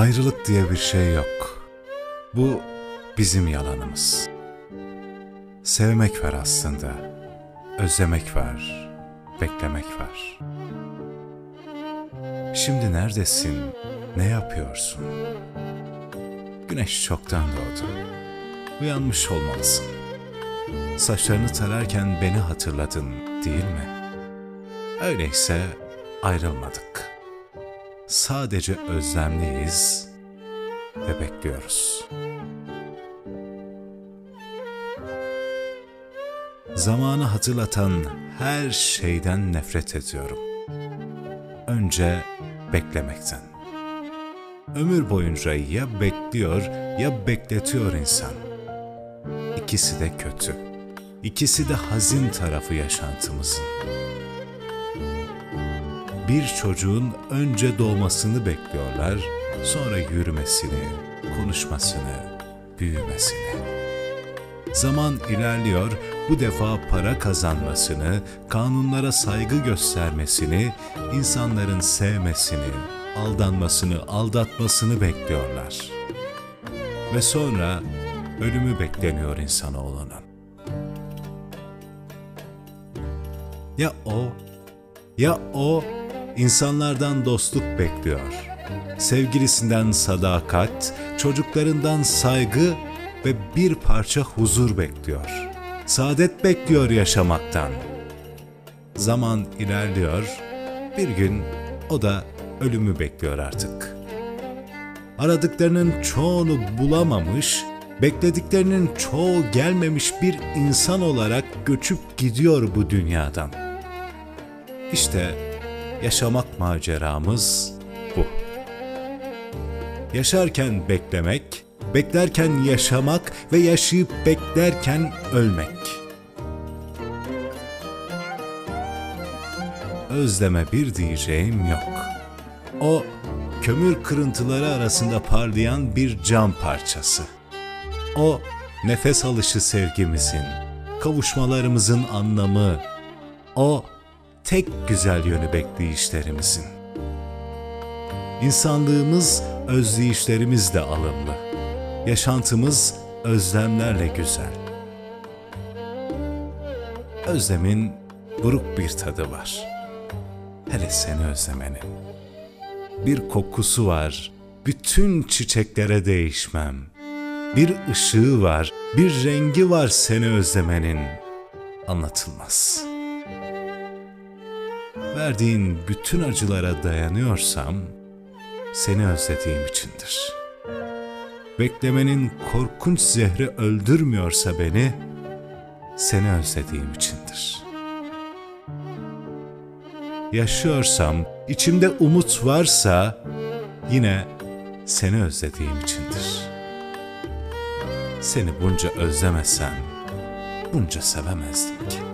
Ayrılık diye bir şey yok. Bu bizim yalanımız. Sevmek var aslında. Özlemek var. Beklemek var. Şimdi neredesin? Ne yapıyorsun? Güneş çoktan doğdu. Uyanmış olmalısın. Saçlarını tararken beni hatırladın, değil mi? Öyleyse ayrılmadık. Sadece özlemliyiz ve bekliyoruz. Zamanı hatırlatan her şeyden nefret ediyorum. Önce beklemekten. Ömür boyunca ya bekliyor ya bekletiyor insan. İkisi de kötü. İkisi de hazin tarafı yaşantımızın. Bir çocuğun önce doğmasını bekliyorlar, sonra yürümesini, konuşmasını, büyümesini. Zaman ilerliyor, bu defa para kazanmasını, kanunlara saygı göstermesini, insanların sevmesini, aldanmasını, aldatmasını bekliyorlar. Ve sonra ölümü bekleniyor insanoğlunun. Ya o, ya o insanlardan dostluk bekliyor. Sevgilisinden sadakat, çocuklarından saygı ve bir parça huzur bekliyor. Saadet bekliyor yaşamaktan. Zaman ilerliyor, bir gün o da ölümü bekliyor artık. Aradıklarının çoğunu bulamamış, beklediklerinin çoğu gelmemiş bir insan olarak göçüp gidiyor bu dünyadan. İşte yaşamak maceramız bu. Yaşarken beklemek, beklerken yaşamak ve yaşayıp beklerken ölmek. Özleme bir diyeceğim yok. O kömür kırıntıları arasında parlayan bir cam parçası. O nefes alışı sevgimizin, kavuşmalarımızın anlamı. O tek güzel yönü bekleyişlerimizin. İnsanlığımız özleyişlerimizle alımlı. Yaşantımız özlemlerle güzel. Özlemin buruk bir tadı var. Hele seni özlemenin. Bir kokusu var, bütün çiçeklere değişmem. Bir ışığı var, bir rengi var seni özlemenin. Anlatılmaz. Verdiğin bütün acılara dayanıyorsam, seni özlediğim içindir. Beklemenin korkunç zehri öldürmüyorsa beni, seni özlediğim içindir. Yaşıyorsam, içimde umut varsa, yine seni özlediğim içindir. Seni bunca özlemesem, bunca sevemezdim ki.